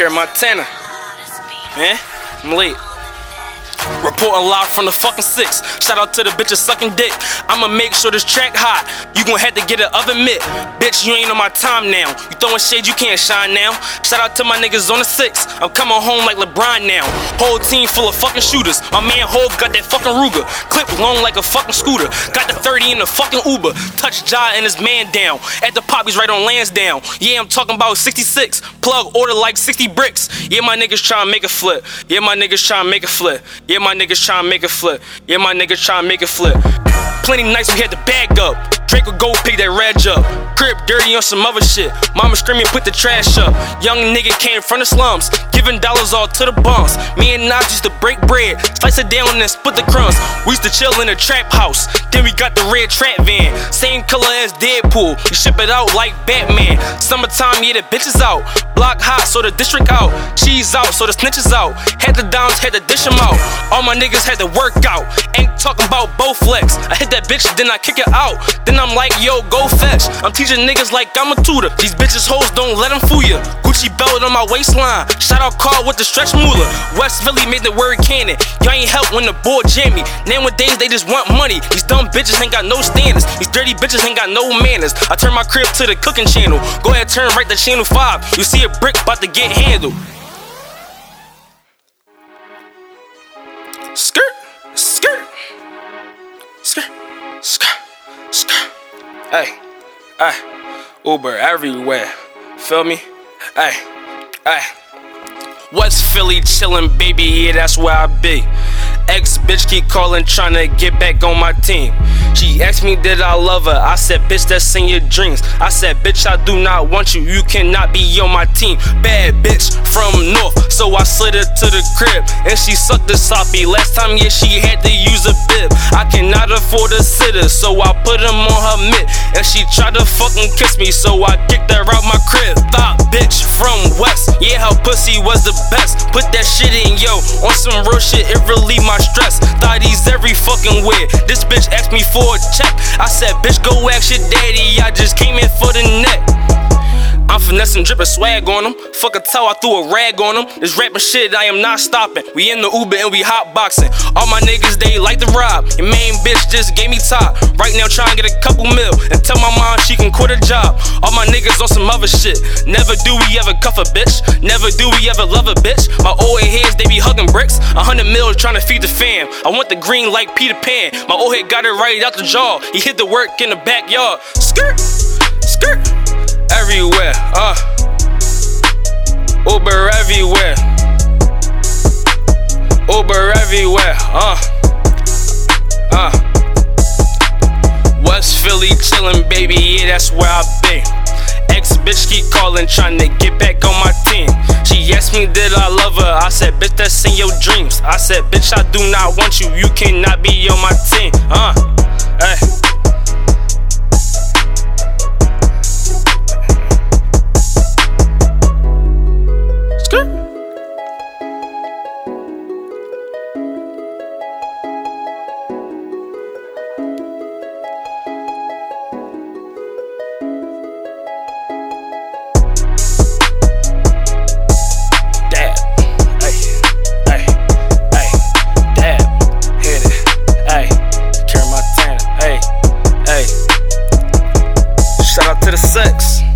KeerMontana. Man, I'm late. Reporting live from the fucking six. Shout out to the bitches sucking dick. I'ma make sure this track hot. You gon' have to get an oven mitt. Bitch, you ain't on my time now. You throwing shade, you can't shine now. Shout out to my niggas on the six. I'm coming home like LeBron now. Whole team full of fucking shooters. My man Hove got that fucking Ruger. Clip long like a fucking scooter. Got the 30 in the fucking Uber. Touch Ja and his man down. At the poppies right on Lansdowne. Yeah, I'm talking about 66. Plug order like 60 bricks. Yeah, my niggas trying to make a flip. Yeah, my niggas trying to make a flip. Yeah, my niggas tryna make it flip. Yeah, my niggas tryna make it flip. Plenty nights we had to bag up. Drake would go pick that reg up. Crib dirty on some other shit. Mama screaming, put the trash up. Young nigga came from the slums, giving dollars all to the bums. Me and Nas used to break bread, slice it down and split the crumbs. We used to chill in a trap house. Then we got the red trap van, same color as Deadpool. We ship it out like Batman. Summertime, yeah, the bitches out. Block hot, so the district out. Cheese out, so the snitches out. Had the downs, had to dish them out. All my niggas had to work out. Ain't talking about Bowflex. I hit that bitch, then I kick her out. Then I'm like, yo, go fetch. I'm teaching niggas like I'm a tutor. These bitches hoes don't let them fool ya. Gucci belt on my waistline. Shout out Carl with the stretch moolah. West Philly made the word cannon. Y'all ain't help when the boy jam me. Nowadays they just want money. These dumb bitches ain't got no standards. These dirty bitches ain't got no manners. I turn my crib to the cooking channel. Go ahead, turn right to channel 5. You see a brick about to get handled. Skirt, skirt, skirt, skirt, skirt. Hey, hey, Uber everywhere. Feel me? Hey, hey. West Philly chillin', baby, yeah, that's where I be. Ex bitch keep calling, tryna get back on my team. She asked me, did I love her? I said, bitch, that's in your dreams. I said, bitch, I do not want you. You cannot be on my team. Bad bitch from North, so I slid her to the crib. And she sucked the soppy. Last time, yeah, she had to use a bib. I cannot afford a sitter, so I put him on her mitt. And she tried to fucking kiss me, so I kicked her out my crib. Thought bitch from West, yeah, her pussy was the best. Put that shit in, yo, on some real shit, it relieved my stress. Thought he's every fucking way. This bitch asked me for a check. I said, bitch, go ask your daddy. I just came in for the neck. I'm finessing, dripping swag on them. Fuck a towel, I threw a rag on them. This rapping shit, I am not stopping. We in the Uber and we hot boxing. All my niggas, they like to rob. Your main bitch just gave me top. Right now, trying to get a couple mil. And tell my mom she can quit her job. All my niggas on some other shit. Never do we ever cuff a bitch. Never do we ever love a bitch. My old heads, they be hugging bricks. A hundred mil trying to feed the fam. I want the green like Peter Pan. My old head got it right out the jaw. He hit the work in the backyard. Skirt, skirt everywhere, uh. Uber everywhere. Uber everywhere, uh. Uh. West Philly chillin', baby, yeah, that's where I be. Ex bitch keep calling, tryna get back on my team. She asked me, did I love her? I said, bitch, that's in your dreams. I said, bitch, I do not want you. You cannot be on my team, uh. sex.